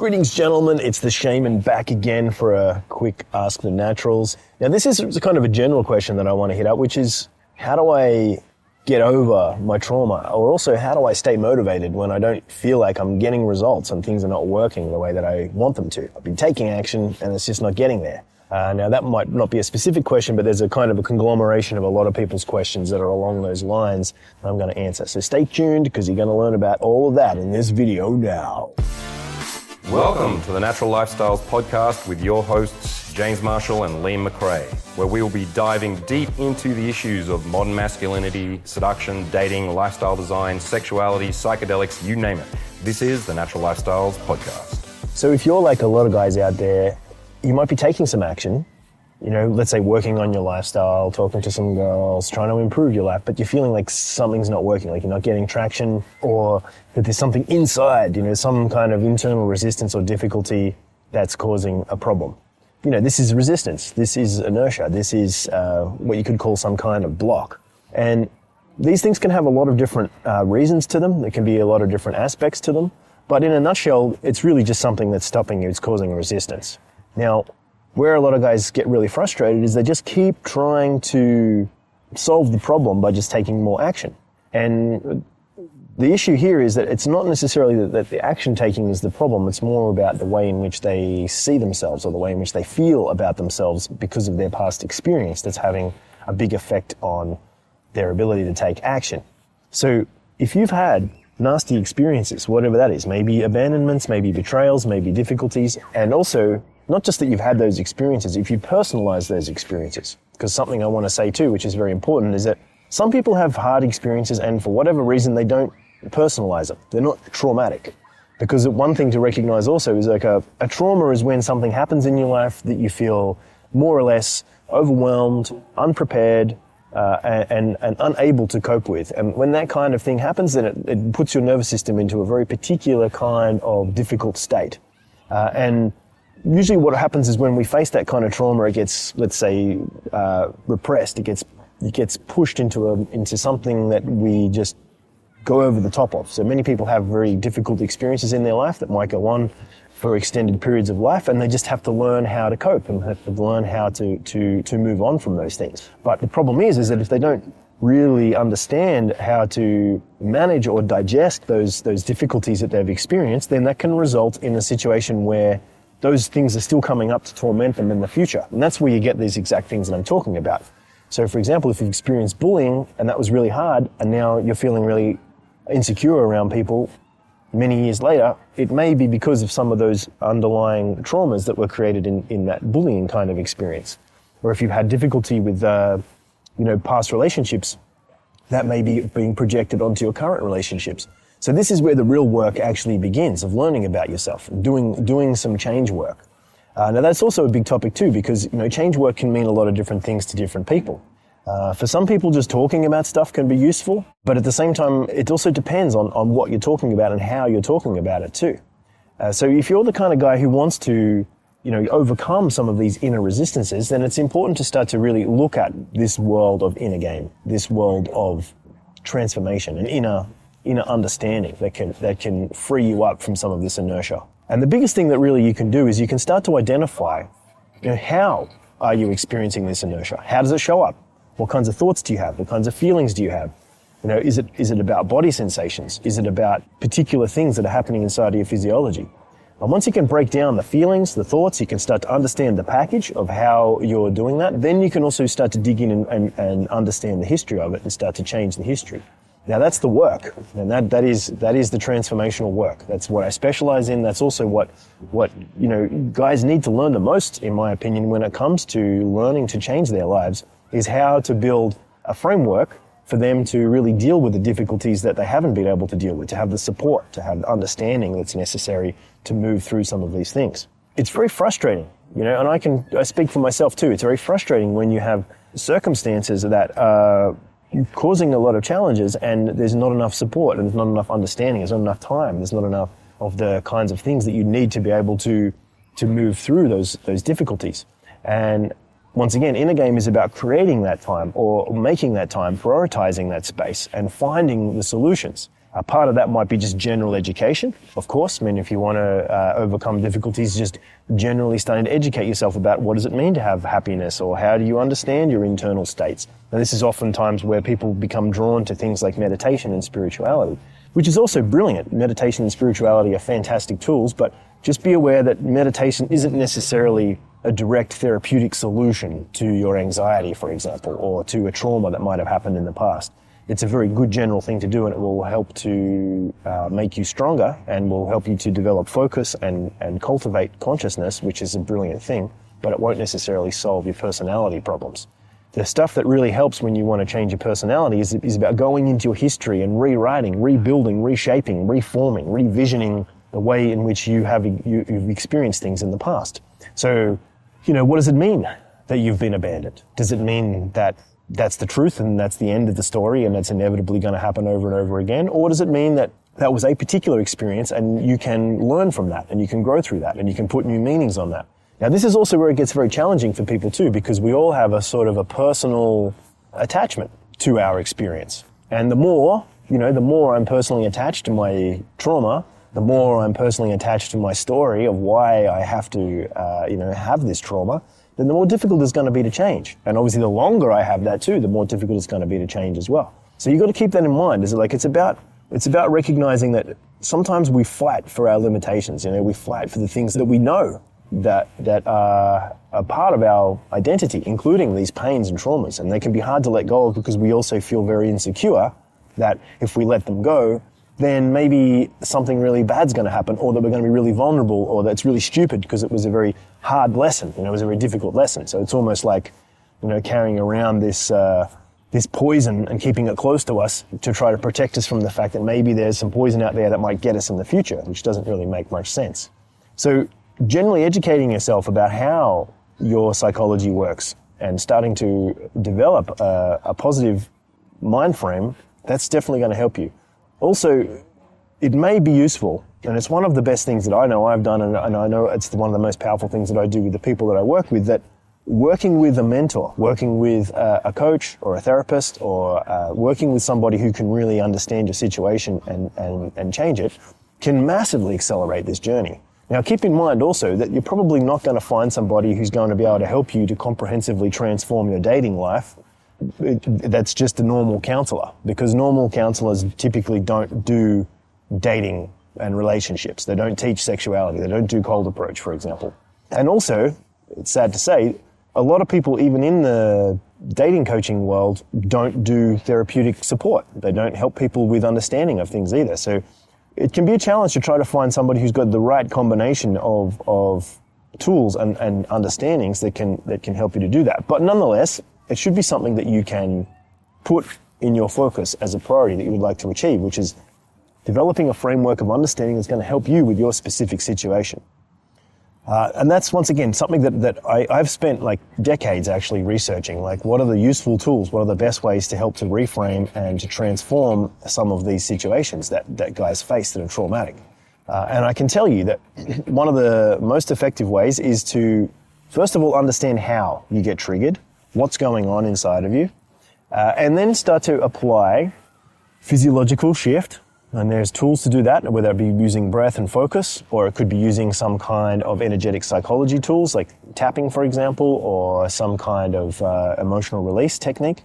Greetings, gentlemen. It's the Shaman back again for a quick Ask the Naturals. Now, this is kind of a general question that I want to hit up, which is how do I get over my trauma? Or also, how do I stay motivated when I don't feel like I'm getting results and things are not working the way that I want them to? I've been taking action and it's just not getting there. Uh, now, that might not be a specific question, but there's a kind of a conglomeration of a lot of people's questions that are along those lines that I'm going to answer. So stay tuned because you're going to learn about all of that in this video now. Welcome to the Natural Lifestyles Podcast with your hosts, James Marshall and Liam McRae, where we will be diving deep into the issues of modern masculinity, seduction, dating, lifestyle design, sexuality, psychedelics, you name it. This is the Natural Lifestyles Podcast. So, if you're like a lot of guys out there, you might be taking some action, you know, let's say working on your lifestyle, talking to some girls, trying to improve your life, but you're feeling like something's not working, like you're not getting traction, or that there's something inside, you know, some kind of internal resistance or difficulty that's causing a problem. You know, this is resistance, this is inertia, this is uh, what you could call some kind of block. And these things can have a lot of different uh, reasons to them, there can be a lot of different aspects to them, but in a nutshell, it's really just something that's stopping you, it's causing resistance. Now, where a lot of guys get really frustrated is they just keep trying to solve the problem by just taking more action. And the issue here is that it's not necessarily that, that, the action taking is the problem, it's more about the way in which they see themselves or the way in which they feel about themselves because of their past experience that's having a big effect on their ability to take action. So if you've had nasty experiences, whatever that is, maybe abandonments, maybe betrayals, maybe difficulties, and also not just that you've had those experiences, if you personalize those experiences. Because something I want to say too, which is very important, is that some people have hard experiences and for whatever reason they don't personalize them. They're not traumatic. Because one thing to recognize also is like a, a trauma is when something happens in your life that you feel more or less overwhelmed, unprepared, uh, and, and, unable to cope with. And when that kind of thing happens, then it, it puts your nervous system into a very particular kind of difficult state. Uh, and usually what happens is when we face that kind of trauma, it gets, let's say, uh, repressed. It gets it gets pushed into a into something that we just go over the top of. So many people have very difficult experiences in their life that might go on for extended periods of life, and they just have to learn how to cope and have to learn how to to to move on from those things. But the problem is, is that if they don't really understand how to manage or digest those those difficulties that they've experienced, then that can result in a situation where those things are still coming up to torment them in the future. And that's where you get these exact things that I'm talking about. So, for example, if you've experienced bullying and that was really hard, and now you're feeling really insecure around people many years later, it may be because of some of those underlying traumas that were created in, in that bullying kind of experience. Or if you've had difficulty with, uh, you know, past relationships, that may be being projected onto your current relationships. So this is where the real work actually begins of learning about yourself, doing, doing some change work. Uh, now that's also a big topic too, because, you know, change work can mean a lot of different things to different people. Uh, for some people, just talking about stuff can be useful, but at the same time, it also depends on, on what you're talking about and how you're talking about it too. Uh, so if you're the kind of guy who wants to, you know, overcome some of these inner resistances, then it's important to start to really look at this world of inner game, this world of transformation, an inner inner understanding that can, that can free you up from some of this inertia. And the biggest thing that really you can do is you can start to identify you know, how are you experiencing this inertia? How does it show up? What kinds of thoughts do you have? What kinds of feelings do you have? You know, is it, is it about body sensations? Is it about particular things that are happening inside of your physiology? And once you can break down the feelings, the thoughts, you can start to understand the package of how you're doing that. Then you can also start to dig in and, and, and understand the history of it and start to change the history. Now that's the work, and that, that is that is the transformational work. That's what I specialize in. That's also what what you know guys need to learn the most, in my opinion, when it comes to learning to change their lives, is how to build a framework for them to really deal with the difficulties that they haven't been able to deal with, to have the support, to have the understanding that's necessary to move through some of these things. It's very frustrating, you know, and I can I speak for myself too. It's very frustrating when you have circumstances that are causing a lot of challenges and there's not enough support and there's not enough understanding, there's not enough time, there's not enough of the kinds of things that you need to be able to to move through those those difficulties. And once again, inner game is about creating that time or making that time, prioritizing that space and finding the solutions. A part of that might be just general education, of course. I mean, if you want to uh, overcome difficulties, just generally starting to educate yourself about what does it mean to have happiness or how do you understand your internal states. And this is oftentimes where people become drawn to things like meditation and spirituality, which is also brilliant. Meditation and spirituality are fantastic tools, but just be aware that meditation isn't necessarily a direct therapeutic solution to your anxiety, for example, or to a trauma that might have happened in the past it's a very good general thing to do and it will help to uh, make you stronger and will help you to develop focus and, and cultivate consciousness, which is a brilliant thing, but it won't necessarily solve your personality problems. The stuff that really helps when you want to change your personality is, is about going into your history and rewriting, rebuilding, reshaping, reforming, revisioning the way in which you have you, you've experienced things in the past. So, you know, what does it mean that you've been abandoned? Does it mean that that's the truth and that's the end of the story and that's inevitably going to happen over and over again? Or does it mean that that was a particular experience and you can learn from that and you can grow through that and you can put new meanings on that? Now, this is also where it gets very challenging for people too, because we all have a sort of a personal attachment to our experience. And the more, you know, the more I'm personally attached to my trauma, the more I'm personally attached to my story of why I have to, uh, you know, have this trauma, then the more difficult it's going to be to change. And obviously, the longer I have that too, the more difficult it's going to be to change as well. So you've got to keep that in mind. Is it like it's about it's about recognizing that sometimes we fight for our limitations. You know, we fight for the things that we know that that are a part of our identity, including these pains and traumas, and they can be hard to let go of because we also feel very insecure that if we let them go, then maybe something really bad's going to happen, or that we're going to be really vulnerable, or that's really stupid because it was a very hard lesson. You know, it was a very difficult lesson. So it's almost like, you know, carrying around this uh, this poison and keeping it close to us to try to protect us from the fact that maybe there's some poison out there that might get us in the future, which doesn't really make much sense. So generally educating yourself about how your psychology works and starting to develop a, a positive mind frame, that's definitely going to help you. Also, it may be useful, and it's one of the best things that I know I've done, and, and I know it's one of the most powerful things that I do with the people that I work with, that working with a mentor, working with a coach or a therapist, or uh, working with somebody who can really understand your situation and, and, and change it, can massively accelerate this journey. Now, keep in mind also that you're probably not going to find somebody who's going to be able to help you to comprehensively transform your dating life that's just a normal counselor because normal counselors typically don't do dating and relationships. They don't teach sexuality. They don't do cold approach, for example. And also, it's sad to say, a lot of people, even in the dating coaching world, don't do therapeutic support. They don't help people with understanding of things either. So it can be a challenge to try to find somebody who's got the right combination of, of tools and, and understandings that can, that can help you to do that. But nonetheless, it should be something that you can put in your focus as a priority that you would like to achieve, which is developing a framework of understanding that's going to help you with your specific situation. Uh, and that's once again something that, that I, I've spent like decades actually researching. Like, what are the useful tools? What are the best ways to help to reframe and to transform some of these situations that, that guys face that are traumatic? Uh, and I can tell you that one of the most effective ways is to, first of all, understand how you get triggered what's going on inside of you, uh, and then start to apply physiological shift. And there's tools to do that, whether it be using breath and focus, or it could be using some kind of energetic psychology tools like tapping, for example, or some kind of uh, emotional release technique.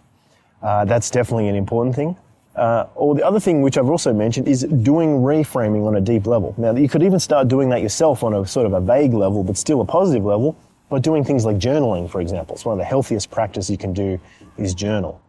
Uh, that's definitely an important thing. Uh, or the other thing, which I've also mentioned, is doing reframing on a deep level. Now, you could even start doing that yourself on a sort of a vague level, but still a positive level, by doing things like journaling, for example. It's one of the healthiest practices you can do is journal.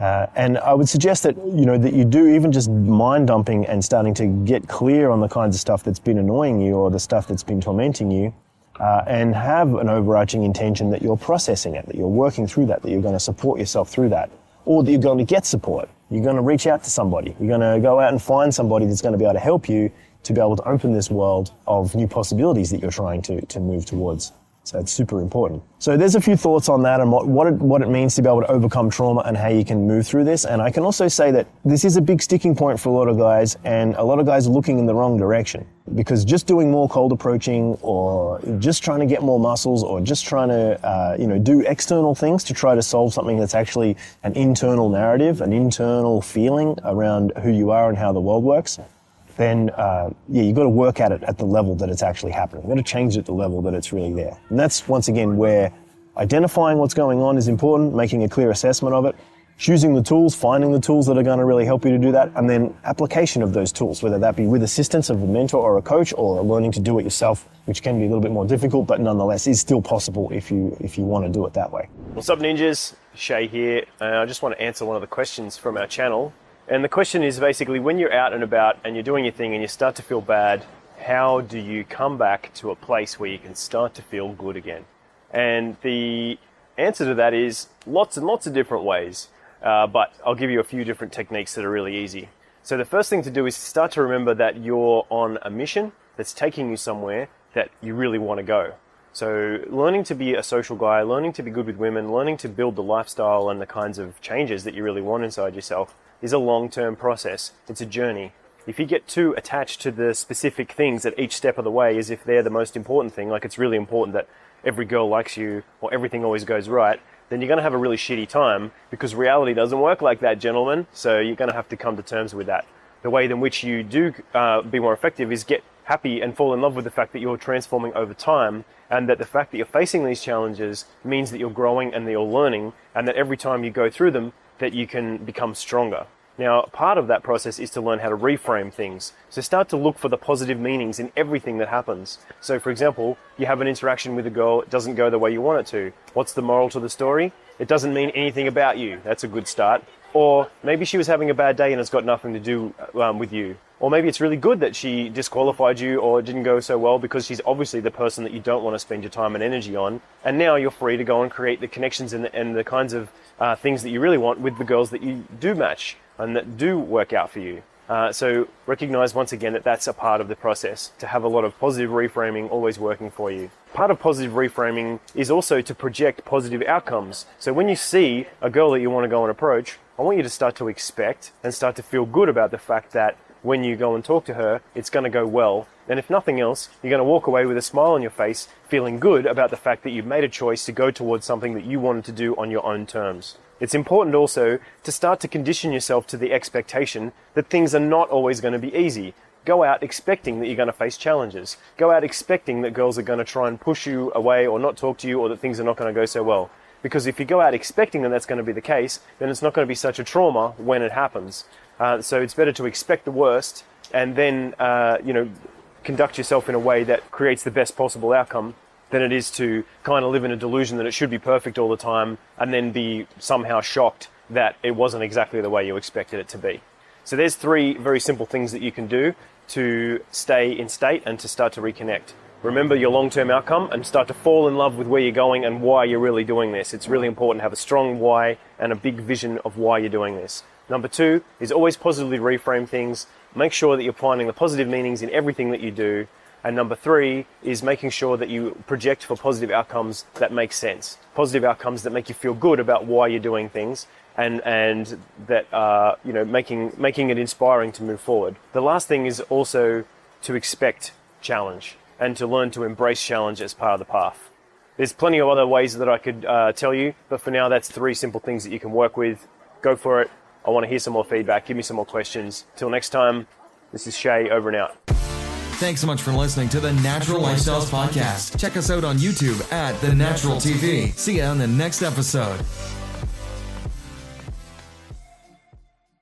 Uh, and I would suggest that you know that you do even just mind dumping and starting to get clear on the kinds of stuff that's been annoying you or the stuff that's been tormenting you, uh, and have an overarching intention that you're processing it, that you're working through that, that you're going to support yourself through that, or that you're going to get support. You're going to reach out to somebody. You're going to go out and find somebody that's going to be able to help you to be able to open this world of new possibilities that you're trying to to move towards. So it's super important. So there's a few thoughts on that and what, what, it, what it means to be able to overcome trauma and how you can move through this. And I can also say that this is a big sticking point for a lot of guys and a lot of guys are looking in the wrong direction because just doing more cold approaching or just trying to get more muscles or just trying to, uh, you know, do external things to try to solve something that's actually an internal narrative, an internal feeling around who you are and how the world works then uh, yeah, you've got to work at it at the level that it's actually happening. You've got to change it at the level that it's really there. And that's once again where identifying what's going on is important, making a clear assessment of it, choosing the tools, finding the tools that are going to really help you to do that, and then application of those tools, whether that be with assistance of a mentor or a coach or learning to do it yourself, which can be a little bit more difficult, but nonetheless is still possible if you if you want to do it that way. What's up, ninjas? Shay here. Uh, I just want to answer one of the questions from our channel. And the question is basically when you're out and about and you're doing your thing and you start to feel bad, how do you come back to a place where you can start to feel good again? And the answer to that is lots and lots of different ways. Uh, but I'll give you a few different techniques that are really easy. So the first thing to do is start to remember that you're on a mission that's taking you somewhere that you really want to go. So learning to be a social guy, learning to be good with women, learning to build the lifestyle and the kinds of changes that you really want inside yourself is a long-term process. It's a journey. If you get too attached to the specific things at each step of the way as if they're the most important thing, like it's really important that every girl likes you or everything always goes right, then you're going to have a really shitty time because reality doesn't work like that, gentlemen. So you're going to have to come to terms with that. The way in which you do uh, be more effective is get happy and fall in love with the fact that you're transforming over time and that the fact that you're facing these challenges means that you're growing and that you're learning and that every time you go through them that you can become stronger. Now, part of that process is to learn how to reframe things. So start to look for the positive meanings in everything that happens. So, for example, you have an interaction with a girl, it doesn't go the way you want it to. What's the moral to the story? It doesn't mean anything about you. That's a good start. Or maybe she was having a bad day and it's got nothing to do um, with you. Or maybe it's really good that she disqualified you or it didn't go so well because she's obviously the person that you don't want to spend your time and energy on. And now you're free to go and create the connections and the, and the kinds of uh, things that you really want with the girls that you do match and that do work out for you. Uh, so recognize once again that that's a part of the process to have a lot of positive reframing always working for you. Part of positive reframing is also to project positive outcomes. So when you see a girl that you want to go and approach, I want you to start to expect and start to feel good about the fact that when you go and talk to her, it's going to go well. And if nothing else, you're going to walk away with a smile on your face, feeling good about the fact that you've made a choice to go towards something that you wanted to do on your own terms. It's important also to start to condition yourself to the expectation that things are not always going to be easy. Go out expecting that you're going to face challenges. Go out expecting that girls are going to try and push you away or not talk to you or that things are not going to go so well. Because if you go out expecting that that's going to be the case, then it's not going to be such a trauma when it happens. Uh, so it's better to expect the worst and then, uh, you know, conduct yourself in a way that creates the best possible outcome than it is to kind of live in a delusion that it should be perfect all the time and then be somehow shocked that it wasn't exactly the way you expected it to be. So there's three very simple things that you can do to stay in state and to start to reconnect. Remember your long-term outcome and start to fall in love with where you're going and why you're really doing this. It's really important to have a strong why and a big vision of why you're doing this. Number two is always positively reframe things. Make sure that you're finding the positive meanings in everything that you do and number three is making sure that you project for positive outcomes that make sense. Positive outcomes that make you feel good about why you're doing things and, and that are, you know, making, making it inspiring to move forward. The last thing is also to expect challenge and to learn to embrace challenge as part of the path. There's plenty of other ways that I could uh, tell you, but for now, that's three simple things that you can work with. Go for it. I want to hear some more feedback. Give me some more questions. Till next time, this is Shay over and out. Thanks so much for listening to the Natural Lifestyles Podcast. Check us out on YouTube at The Natural TV. See you on the next episode.